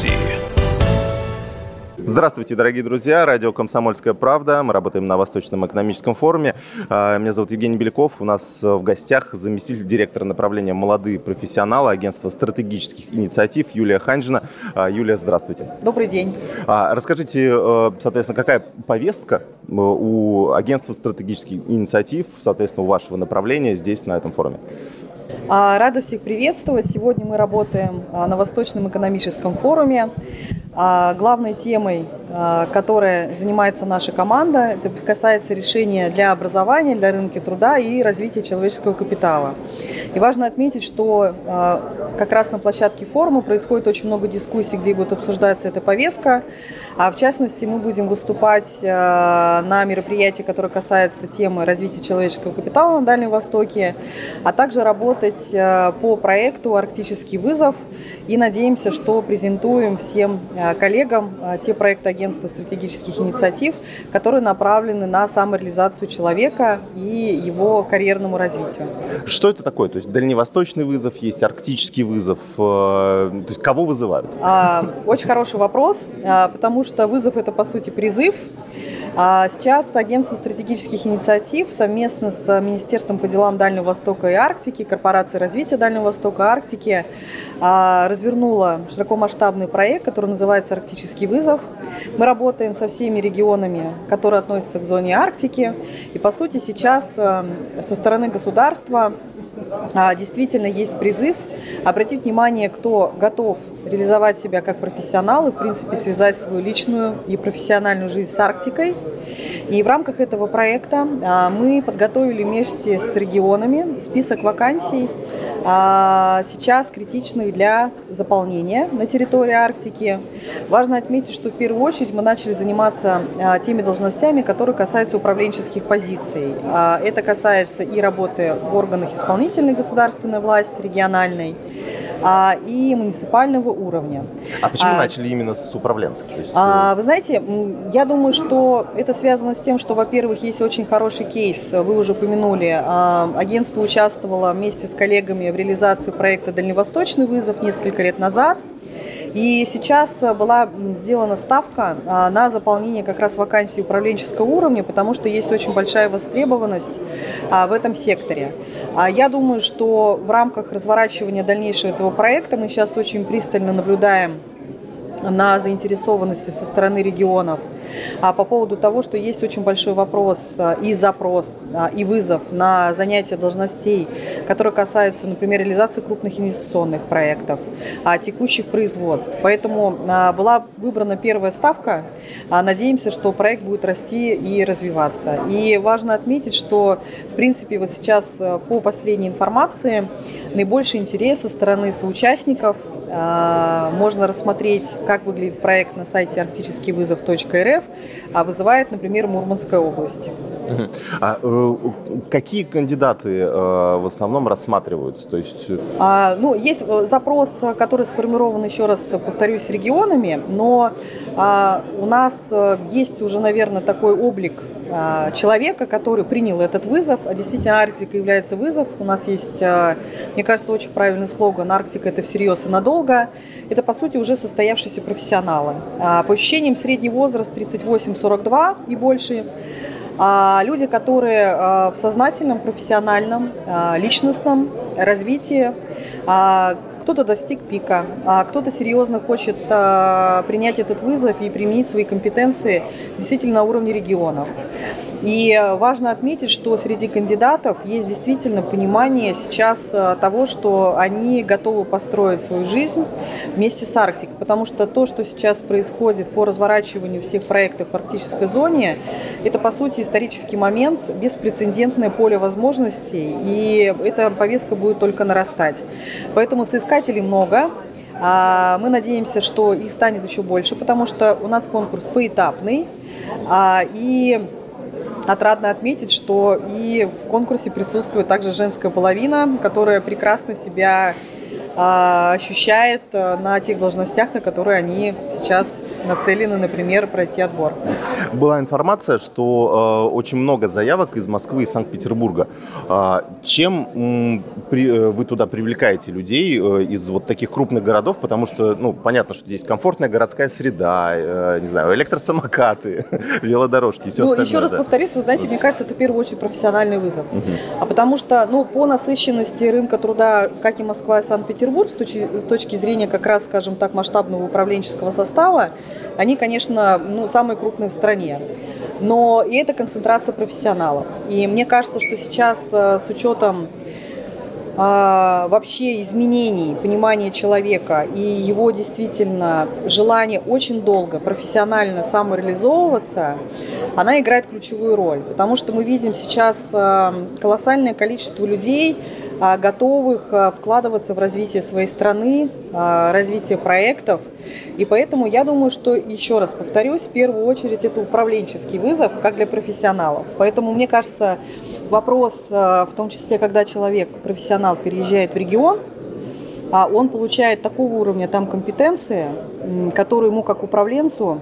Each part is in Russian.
студии. Здравствуйте, дорогие друзья. Радио «Комсомольская правда». Мы работаем на Восточном экономическом форуме. А, меня зовут Евгений Беляков. У нас в гостях заместитель директора направления «Молодые профессионалы» агентства стратегических инициатив Юлия Ханжина. А, Юлия, здравствуйте. Добрый день. А, расскажите, э, соответственно, какая повестка э, у агентства стратегических инициатив, соответственно, у вашего направления здесь, на этом форуме? Рада всех приветствовать. Сегодня мы работаем на Восточном экономическом форуме. Главной темой, которой занимается наша команда, это касается решения для образования, для рынка труда и развития человеческого капитала. И важно отметить, что как раз на площадке форума происходит очень много дискуссий, где будет обсуждаться эта повестка. А в частности, мы будем выступать на мероприятии, которое касается темы развития человеческого капитала на Дальнем Востоке, а также работать по проекту «Арктический вызов». И надеемся, что презентуем всем Э, коллегам э, те проекты агентства стратегических инициатив, которые направлены на самореализацию человека и его карьерному развитию. Что это такое? То есть дальневосточный вызов, есть арктический вызов. Э, то есть кого вызывают? А, очень хороший вопрос, потому что вызов это по сути призыв. А сейчас агентство стратегических инициатив совместно с Министерством по делам Дальнего Востока и Арктики, Корпорацией развития Дальнего Востока и Арктики а, развернуло широкомасштабный проект, который называется «Арктический вызов». Мы работаем со всеми регионами, которые относятся к зоне Арктики. И, по сути, сейчас э, со стороны государства а, действительно есть призыв обратить внимание, кто готов реализовать себя как профессионал и, в принципе, связать свою личную и профессиональную жизнь с Арктикой. И в рамках этого проекта а, мы подготовили вместе с регионами список вакансий, а, сейчас критичных для заполнения на территории Арктики. Важно отметить, что в первую очередь мы начали заниматься а, теми должностями, которые касаются управленческих позиций. Это касается и работы в органах исполнительной государственной власти, региональной, а, и муниципального уровня. А почему а, начали именно с управленцев? То есть... а, э, вы знаете, я думаю, что это связано с тем, что, во-первых, есть очень хороший кейс, вы уже упомянули, а, агентство участвовало вместе с коллегами в реализации проекта «Дальневосточный вызов» несколько лет назад – и сейчас э, была сделана ставка а, на заполнение как раз вакансий управленческого уровня, потому что есть очень большая востребованность а, в этом секторе. А я думаю, что в рамках разворачивания дальнейшего этого проекта мы сейчас очень пристально наблюдаем на заинтересованности со стороны регионов а по поводу того, что есть очень большой вопрос а, и запрос, а, и вызов на занятия должностей, которые касаются, например, реализации крупных инвестиционных проектов, а, текущих производств. Поэтому была выбрана первая ставка. Надеемся, что проект будет расти и развиваться. И важно отметить, что, в принципе, вот сейчас по последней информации наибольший интерес со стороны соучастников – можно рассмотреть, как выглядит проект на сайте арктическийвызов.рф, а вызывает, например, Мурманская область. А э, какие кандидаты э, в основном рассматриваются? То есть... Э, а, ну, есть запрос, который сформирован, еще раз повторюсь, регионами, но а, у нас есть уже, наверное, такой облик а, человека, который принял этот вызов. А действительно, Арктика является вызов. У нас есть, а, мне кажется, очень правильный слоган «Арктика – это всерьез и надолго». Это, по сути, уже состоявшиеся профессионалы. По ощущениям, средний возраст 38-42 и больше. Люди, которые в сознательном, профессиональном, личностном развитии, кто-то достиг пика, а кто-то серьезно хочет а, принять этот вызов и применить свои компетенции действительно на уровне регионов. И важно отметить, что среди кандидатов есть действительно понимание сейчас э, того, что они готовы построить свою жизнь вместе с Арктикой. Потому что то, что сейчас происходит по разворачиванию всех проектов в арктической зоне, это, по сути, исторический момент, беспрецедентное поле возможностей, и эта повестка будет только нарастать. Поэтому соискателей много, а, мы надеемся, что их станет еще больше, потому что у нас конкурс поэтапный. А, и Отрадно отметить, что и в конкурсе присутствует также женская половина, которая прекрасно себя ощущает а, на тех должностях, на которые они сейчас нацелены, например, пройти отбор. Была информация, что э, очень много заявок из Москвы и Санкт-Петербурга. Э, чем э, вы туда привлекаете людей э, из вот таких крупных городов? Потому что, ну, понятно, что здесь комфортная городская среда, э, не знаю, электросамокаты, велодорожки и все ну, остальное. Еще раз да. повторюсь, вы знаете, мне кажется, это в первую очередь профессиональный вызов. А потому что, ну, по насыщенности рынка труда, как и Москва и Санкт-Петербург, с точки, с точки зрения как раз, скажем так, масштабного управленческого состава, они, конечно, ну, самые крупные в стране. Но и это концентрация профессионалов. И мне кажется, что сейчас э, с учетом а, вообще изменений, понимания человека и его действительно желание очень долго профессионально самореализовываться, она играет ключевую роль. Потому что мы видим сейчас а, колоссальное количество людей, а, готовых а, вкладываться в развитие своей страны, развитие проектов. И поэтому я думаю, что, еще раз повторюсь, в первую очередь это управленческий вызов, как для профессионалов. Поэтому, мне кажется, вопрос, в том числе, когда человек, профессионал, переезжает в регион, он получает такого уровня там компетенции, которые ему как управленцу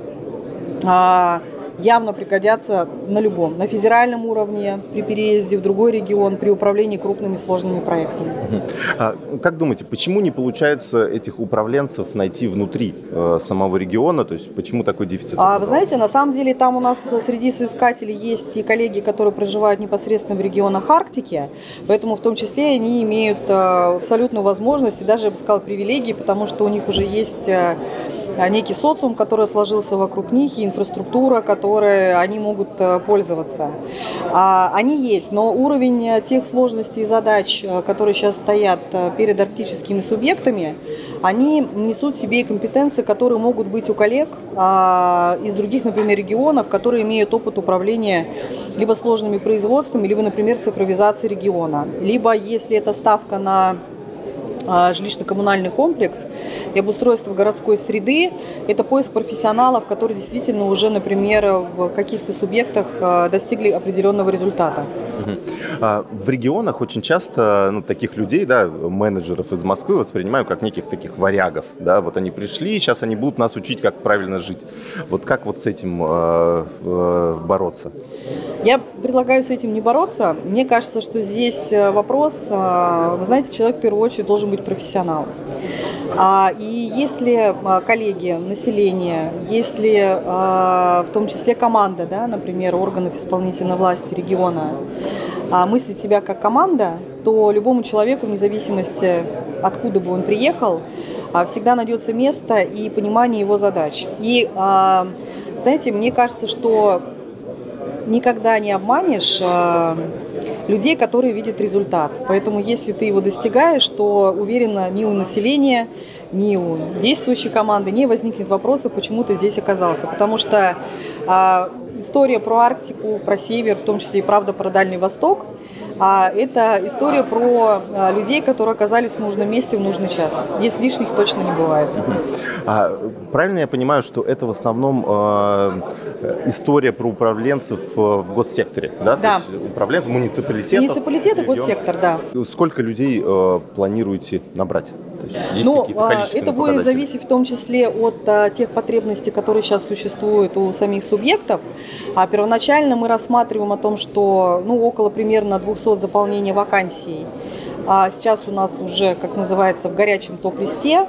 явно пригодятся на любом, на федеральном уровне, при переезде в другой регион, при управлении крупными сложными проектами. А, как думаете, почему не получается этих управленцев найти внутри э, самого региона? То есть почему такой дефицит? А, вы знаете, на самом деле там у нас среди соискателей есть и коллеги, которые проживают непосредственно в регионах Арктики, поэтому в том числе они имеют э, абсолютную возможность и даже, я бы сказала, привилегии, потому что у них уже есть э, некий социум, который сложился вокруг них, и инфраструктура, которой они могут э, пользоваться. А, они есть, но уровень тех сложностей и задач, э, которые сейчас стоят э, перед арктическими субъектами, они несут в себе компетенции, которые могут быть у коллег а, из других, например, регионов, которые имеют опыт управления либо сложными производствами, либо, например, цифровизацией региона. Либо, если это ставка на жилищно-коммунальный комплекс, и обустройство городской среды – это поиск профессионалов, которые действительно уже, например, в каких-то субъектах э, достигли определенного результата. А, в регионах очень часто ну, таких людей, да, менеджеров из Москвы воспринимают как неких таких варягов. Да? Вот они пришли, сейчас они будут нас учить, как правильно жить. Вот как вот с этим э, э, бороться? Я предлагаю с этим не бороться. Мне кажется, что здесь э, вопрос, э, вы знаете, человек в первую очередь должен быть профессионалом. А, и если а, коллеги, население, если а, в том числе команда, да, например, органов исполнительной власти региона, мыслить себя как команда, то любому человеку, вне зависимости, откуда бы он приехал, всегда найдется место и понимание его задач. И, знаете, мне кажется, что никогда не обманешь людей, которые видят результат. Поэтому если ты его достигаешь, то уверенно ни у населения, ни у действующей команды не возникнет вопроса, почему ты здесь оказался. Потому что а, история про Арктику, про Север, в том числе и правда про Дальний Восток – а это история про а, людей, которые оказались в нужном месте в нужный час. Здесь лишних точно не бывает. А, правильно я понимаю, что это в основном э, история про управленцев э, в госсекторе, да? Да. То есть управленцев муниципалитетов. Муниципалитет и госсектор, да. Сколько людей э, планируете набрать? Есть ну, а, это будет зависеть в том числе от а, тех потребностей, которые сейчас существуют у самих субъектов. А первоначально мы рассматриваем о том, что ну, около примерно 200 заполнения вакансий. А сейчас у нас уже, как называется, в горячем топ-листе.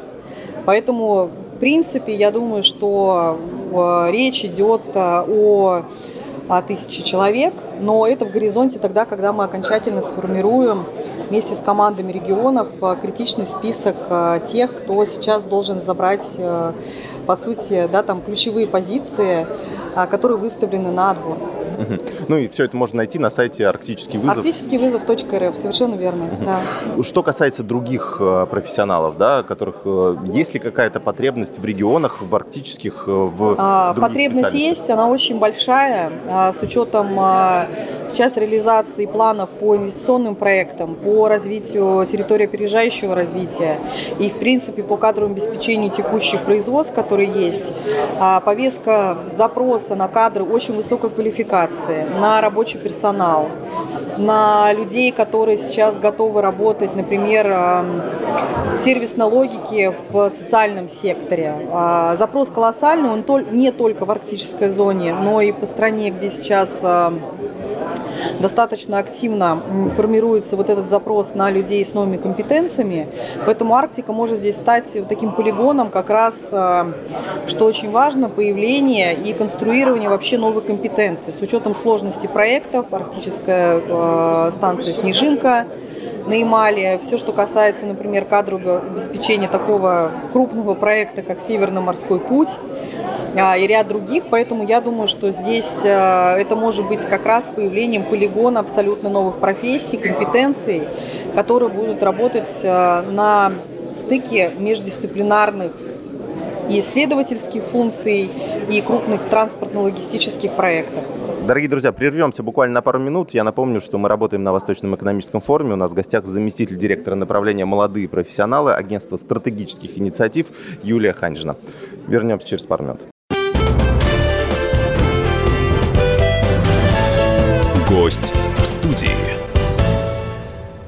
Поэтому, в принципе, я думаю, что а, речь идет а, о тысячи человек, но это в горизонте тогда, когда мы окончательно сформируем вместе с командами регионов э, критичный список э, тех, кто сейчас должен забрать, э, по сути, да, там ключевые позиции, которые выставлены на отбор. Ну и все это можно найти на сайте арктический вызов. Арктический вызов.рф, совершенно верно. Да. Что касается других э, профессионалов, да, которых э, есть ли какая-то потребность в регионах, в арктических, э, в а, Потребность есть, она очень большая, а, с учетом а, сейчас реализации планов по инвестиционным проектам, по развитию территории опережающего развития и, в принципе, по кадровому обеспечению текущих производств, которые есть. А, повестка запроса на кадры очень высокой квалификации квалификации, на рабочий персонал, на людей, которые сейчас готовы работать, например, в сервисной логике в социальном секторе. А, запрос колоссальный, он не только в арктической зоне, но и по стране, где сейчас достаточно активно формируется вот этот запрос на людей с новыми компетенциями. Поэтому Арктика может здесь стать таким полигоном как раз, э, что очень важно, появление и конструирование вообще новых компетенций. С учетом сложности проектов, арктическая э, станция «Снежинка», на Ямале, все, что касается, например, кадрового обеспечения такого крупного проекта, как Северно-морской путь, а, и ряд других, поэтому я думаю, что здесь а, это может быть как раз появлением полигона абсолютно новых профессий, компетенций, которые будут работать а, на стыке междисциплинарных и исследовательских функций, и крупных транспортно-логистических проектов. Дорогие друзья, прервемся буквально на пару минут. Я напомню, что мы работаем на Восточном экономическом форуме. У нас в гостях заместитель директора направления «Молодые профессионалы» агентства стратегических инициатив Юлия Ханжина. Вернемся через пару минут. Гость в студии.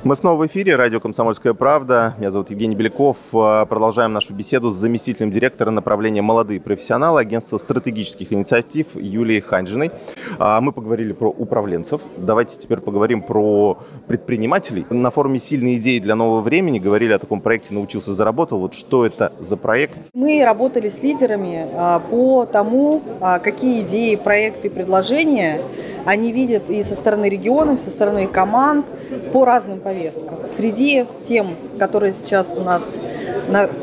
Мы снова в эфире, радио «Комсомольская правда». Меня зовут Евгений Беляков. А, продолжаем нашу беседу с заместителем директора направления «Молодые профессионалы» агентства стратегических инициатив Юлией Ханжиной. А, мы поговорили про управленцев. Давайте теперь поговорим про предпринимателей. На форуме «Сильные идеи для нового времени» говорили о таком проекте «Научился, заработал». Вот что это за проект? Мы работали с лидерами а, по тому, какие идеи, проекты, предложения они видят и со стороны регионов, со стороны команд по разным повесткам. Среди тем, которые сейчас у нас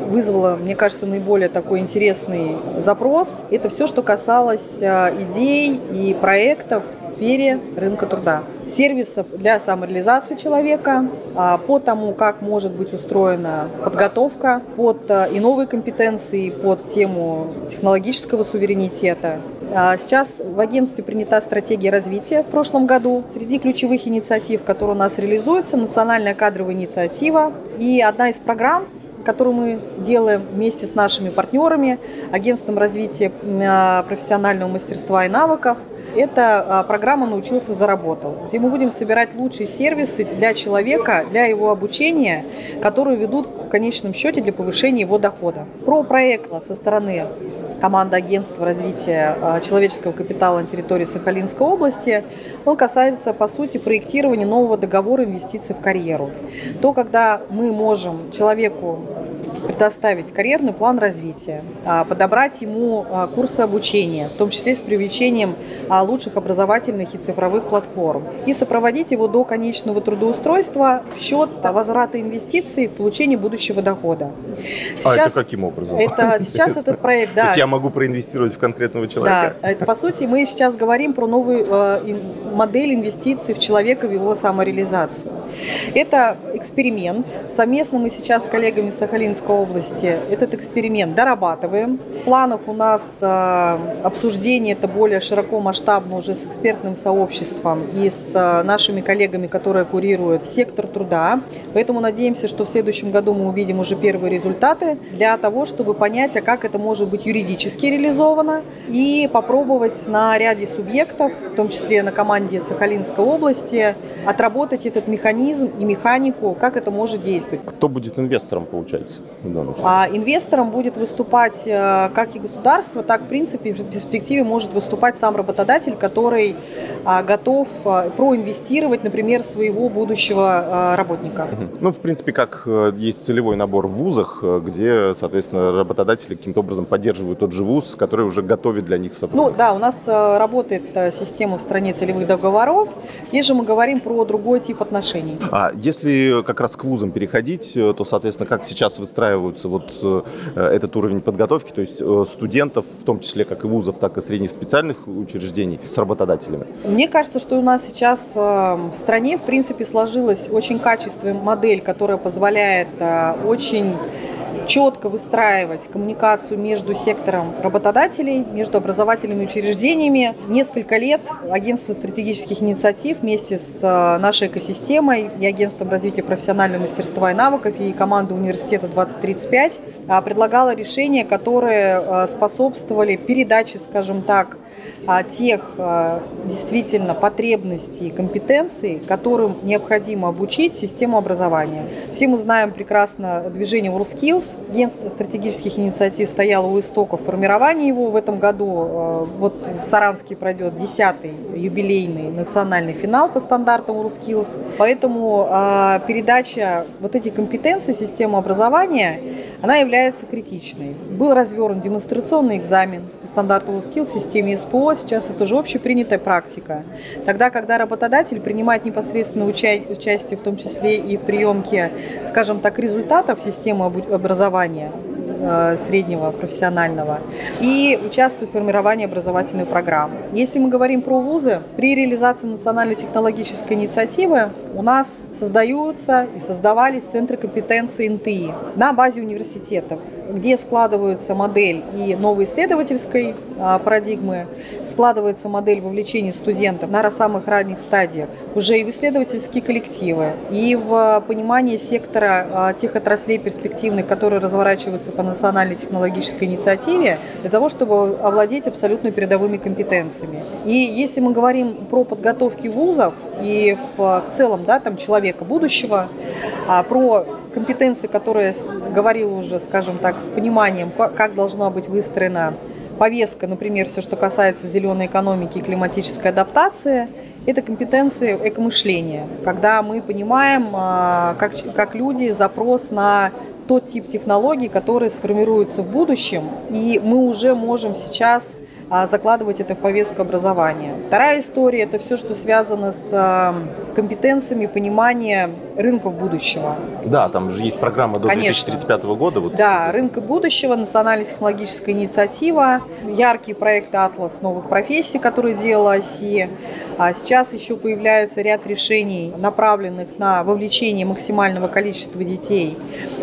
вызвало, мне кажется, наиболее такой интересный запрос, это все, что касалось а, идей и проектов в сфере рынка труда. Сервисов для самореализации человека, а, по тому, как может быть устроена подготовка под а, и новые компетенции, под тему технологического суверенитета. Сейчас в агентстве принята стратегия развития в прошлом году. Среди ключевых инициатив, которые у нас реализуются, национальная кадровая инициатива. И одна из программ которую мы делаем вместе с нашими партнерами, агентством развития а, профессионального мастерства и навыков. Это а, программа «Научился, заработал», где мы будем собирать лучшие сервисы для человека, для его обучения, которые ведут в конечном счете для повышения его дохода. Про проект со стороны команда агентства развития а, человеческого капитала на территории Сахалинской области, он касается, по сути, проектирования нового договора инвестиций в карьеру. То, когда мы можем человеку предоставить карьерный план развития, а, подобрать ему а, курсы обучения, в том числе с привлечением а, лучших образовательных и цифровых платформ, и сопроводить его до конечного трудоустройства в счет возврата инвестиций в получение будущего дохода. Сейчас, а это каким образом? Это, сейчас этот проект, да. То есть я могу проинвестировать в конкретного человека? Да, это, по сути, мы сейчас говорим про новую э, модель инвестиций в человека, в его самореализацию. Это эксперимент. Совместно мы сейчас с коллегами Сахалинской области этот эксперимент дорабатываем. В планах у нас э, обсуждение это более широко масштабно уже с экспертным сообществом и с э, нашими коллегами, которые курируют сектор труда. Поэтому надеемся, что в следующем году мы увидим уже первые результаты для того, чтобы понять, а как это может быть юридически реализовано и попробовать на ряде субъектов, в том числе на команде Сахалинской области, отработать этот механизм и механику, как это может действовать. Кто будет инвестором, получается? А инвестором будет выступать э, как и государство, так, в принципе, в перспективе может выступать сам работодатель, который а, готов а, проинвестировать, например, своего будущего а, работника. Ну, в принципе, как э, есть целевой набор в вузах, э, где, соответственно, работодатели каким-то образом поддерживают тот же вуз, который уже готовит для них сотрудников. Ну, да, у нас работает система в стране целевых договоров. Здесь же мы говорим про другой тип отношений. А если как раз к вузам переходить, то, соответственно, как сейчас выстраиваются вот этот уровень подготовки, то есть студентов, в том числе как и вузов, так и средних специальных учреждений с работодателями? Мне кажется, что у нас сейчас э, в стране, в принципе, сложилась очень качественная модель, которая позволяет э, очень четко выстраивать коммуникацию между сектором работодателей, между образовательными учреждениями. Несколько лет агентство стратегических инициатив вместе с э, нашей экосистемой и агентством развития профессионального мастерства и навыков и командой университета 2035 предлагало решения, которые способствовали передаче, скажем так, а, тех а, действительно потребностей и компетенций, которым необходимо обучить систему образования. Все мы знаем прекрасно движение WorldSkills. Агентство стратегических инициатив стояло у истоков формирования его в этом году. А, вот в Саранске пройдет 10-й юбилейный национальный финал по стандартам WorldSkills. Поэтому передача вот этих компетенций системы образования, она является критичной. Был развернут демонстрационный экзамен по стандарту WorldSkills в системе СПО сейчас это уже общепринятая практика. Тогда, когда работодатель принимает непосредственное уча- участие, в том числе и в приемке, скажем так, результатов системы образования, э, среднего профессионального и участвует в формировании образовательной программы. Если мы говорим про вузы, при реализации национальной технологической инициативы у нас создаются и создавались центры компетенции НТИ на базе университетов где складываются модель и новой исследовательской а, парадигмы, складывается модель вовлечения студентов на самых ранних стадиях, уже и в исследовательские коллективы, и в понимание сектора а, тех отраслей перспективных, которые разворачиваются по национальной технологической инициативе, для того, чтобы овладеть абсолютно передовыми компетенциями. И если мы говорим про подготовки вузов и в, в целом да, там, человека будущего, а, про компетенции, которые говорил уже, скажем так, с пониманием, как должна быть выстроена повестка, например, все, что касается зеленой экономики и климатической адаптации, это компетенции экомышления, когда мы понимаем, а, как, как люди, запрос на тот тип технологий, которые сформируются в будущем, и мы уже можем сейчас закладывать это в повестку образования. Вторая история – это все, что связано с а, компетенциями понимания рынков будущего. Да, там же есть программа до Конечно. 2035 года. Вот. Да, рынка будущего, национальная технологическая инициатива, яркий проект «Атлас новых профессий», который делала ОСИ. А сейчас еще появляется ряд решений, направленных на вовлечение максимального количества детей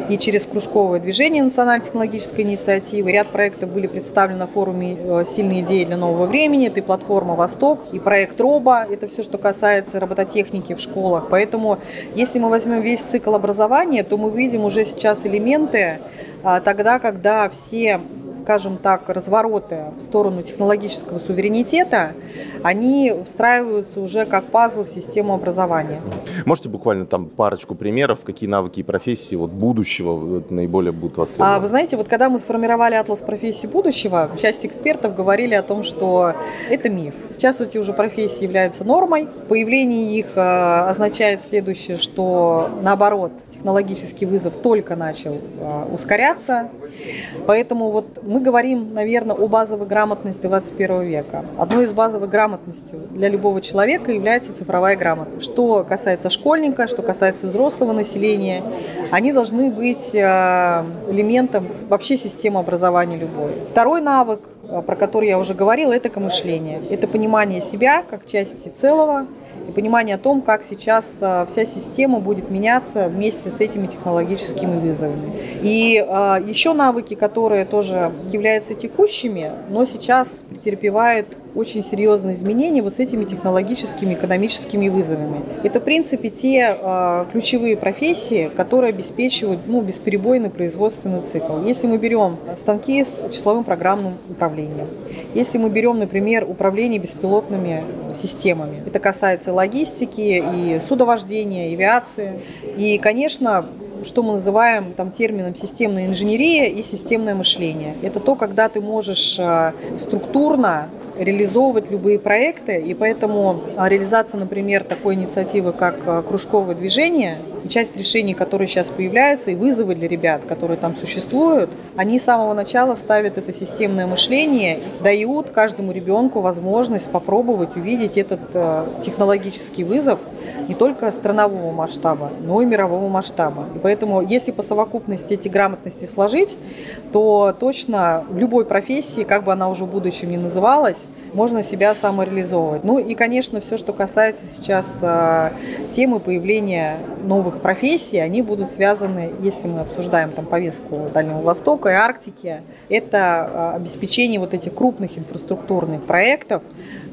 и через кружковое движение национальной технологической инициативы. Ряд проектов были представлены на форуме э, «Сильные идеи для нового времени». Это и платформа «Восток», и проект «Роба». Это все, что касается робототехники в школах. Поэтому, если мы возьмем весь цикл образования, то мы видим уже сейчас элементы тогда, когда все скажем так, развороты в сторону технологического суверенитета, они встраиваются уже как пазлы в систему образования. Можете буквально там парочку примеров, какие навыки и профессии вот будущего наиболее будут востребованы? А, вы знаете, вот когда мы сформировали атлас профессий будущего, часть экспертов говорили о том, что это миф. Сейчас эти уже профессии являются нормой. Появление их э, означает следующее, что наоборот, технологический вызов только начал э, ускоряться. Поэтому вот мы говорим, наверное, о базовой грамотности 21 века. Одной из базовых грамотностей для любого человека является цифровая грамотность. Что касается школьника, что касается взрослого населения, они должны быть э, элементом вообще системы образования любой. Второй навык, э, про который я уже говорила, это мышление. Это понимание себя как части целого, и понимание о том, как сейчас э, вся система будет меняться вместе с этими технологическими вызовами. И э, еще навыки, которые тоже являются текущими, но сейчас претерпевают очень серьезные изменения вот с этими технологическими, экономическими вызовами. Это, в принципе, те э, ключевые профессии, которые обеспечивают ну, бесперебойный производственный цикл. Если мы берем станки с числовым программным управлением, если мы берем, например, управление беспилотными системами, это касается логистики и судовождения, авиации. И, конечно, что мы называем там термином системная инженерия и системное мышление. Это то, когда ты можешь э, структурно реализовывать любые проекты, и поэтому а, реализация, например, такой инициативы, как а, кружковое движение, и часть решений, которые сейчас появляются, и вызовы для ребят, которые там существуют, они с самого начала ставят это системное мышление, дают каждому ребенку возможность попробовать увидеть этот а, технологический вызов не только странового масштаба, но и мирового масштаба. И поэтому, если по совокупности эти грамотности сложить, то точно в любой профессии, как бы она уже в будущем ни называлась, можно себя самореализовывать. Ну и, конечно, все, что касается сейчас э, темы появления новых профессий, они будут связаны, если мы обсуждаем там повестку Дальнего Востока и Арктики, это э, обеспечение вот этих крупных инфраструктурных проектов,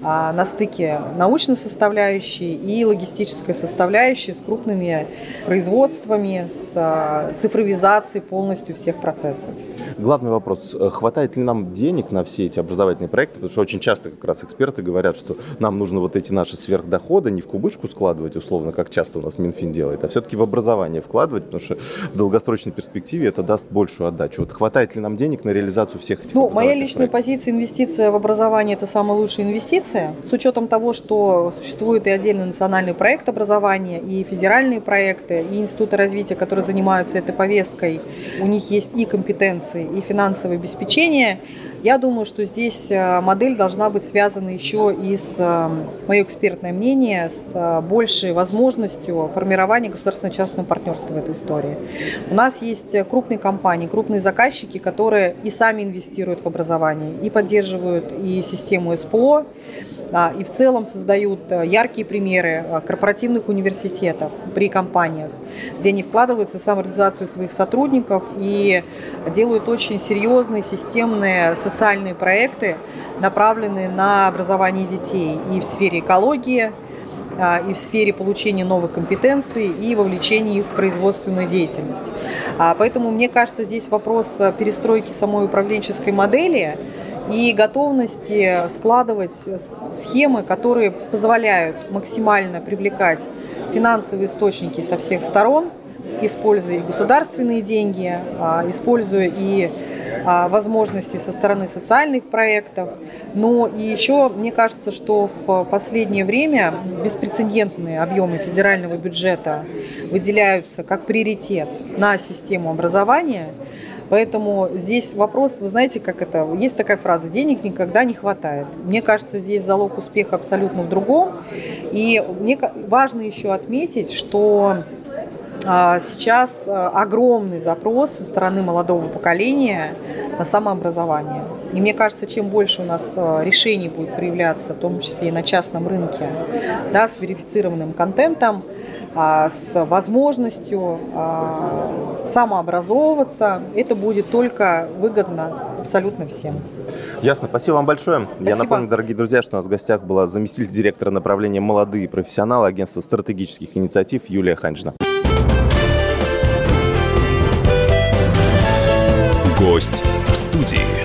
а, на стыке научной составляющей и логистической составляющей с крупными производствами, с а, цифровизацией полностью всех процессов. Главный вопрос, э, хватает ли нам денег на все эти образовательные проекты? Потому что очень часто как раз эксперты говорят, что нам нужно вот эти наши сверхдоходы не в кубышку складывать, условно, как часто у нас Минфин делает, а все-таки в образование вкладывать, потому что в долгосрочной перспективе это даст большую отдачу. Вот хватает ли нам денег на реализацию всех этих Ну, моя личная проектов? позиция инвестиция в образование – это самая лучшая инвестиция. С учетом того, что существует и отдельный национальный проект образования, и федеральные проекты, и институты развития, которые занимаются этой повесткой, у них есть и компетенции, и финансовое обеспечение. Я думаю, что здесь э, модель должна быть связана еще и с, э, мое экспертное мнение, с э, большей возможностью формирования государственно-частного партнерства в этой истории. У нас есть крупные компании, крупные заказчики, которые и сами инвестируют в образование, и поддерживают и систему СПО, и в целом создают яркие примеры корпоративных университетов при компаниях, где они вкладываются в самореализацию своих сотрудников и делают очень серьезные системные социальные проекты, направленные на образование детей и в сфере экологии, а, и в сфере получения новых компетенций и вовлечения их в производственную деятельность. А, поэтому мне кажется, здесь вопрос перестройки самой управленческой модели и готовности складывать схемы, которые позволяют максимально привлекать финансовые источники со всех сторон, используя и государственные деньги, а, используя и а, возможности со стороны социальных проектов. Но и еще мне кажется, что в последнее время беспрецедентные объемы федерального бюджета выделяются как приоритет на систему образования. Поэтому здесь вопрос, вы знаете, как это, есть такая фраза, денег никогда не хватает. Мне кажется, здесь залог успеха абсолютно в другом. И мне важно еще отметить, что а, сейчас а, огромный запрос со стороны молодого поколения на самообразование. И мне кажется, чем больше у нас а, решений будет проявляться, в том числе и на частном рынке, да, с верифицированным контентом, с возможностью самообразовываться, это будет только выгодно абсолютно всем. Ясно. Спасибо вам большое. Спасибо. Я напомню, дорогие друзья, что у нас в гостях была заместитель директора направления «Молодые профессионалы» агентства стратегических инициатив Юлия Ханжина. Гость в студии.